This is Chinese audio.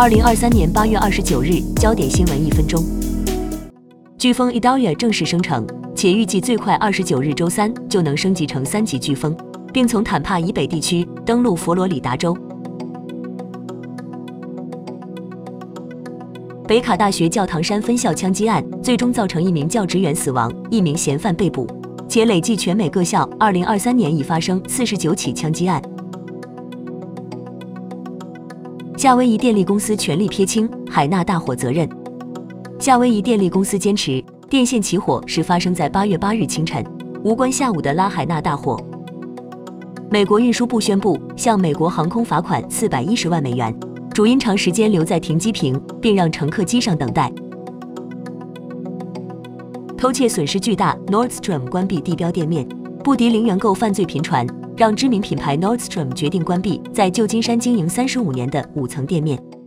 二零二三年八月二十九日，焦点新闻一分钟。飓风 Idalia 正式生成，且预计最快二十九日周三就能升级成三级飓风，并从坦帕以北地区登陆佛罗里达州。北卡大学教堂山分校枪击案最终造成一名教职员死亡，一名嫌犯被捕，且累计全美各校二零二三年已发生四十九起枪击案。夏威夷电力公司全力撇清海纳大火责任。夏威夷电力公司坚持，电线起火是发生在八月八日清晨，无关下午的拉海纳大火。美国运输部宣布向美国航空罚款四百一十万美元，主因长时间留在停机坪，并让乘客机上等待。偷窃损失巨大，Nordstrom 关闭地标店面，不敌零元购犯罪频传，让知名品牌 Nordstrom 决定关闭在旧金山经营三十五年的五层店面。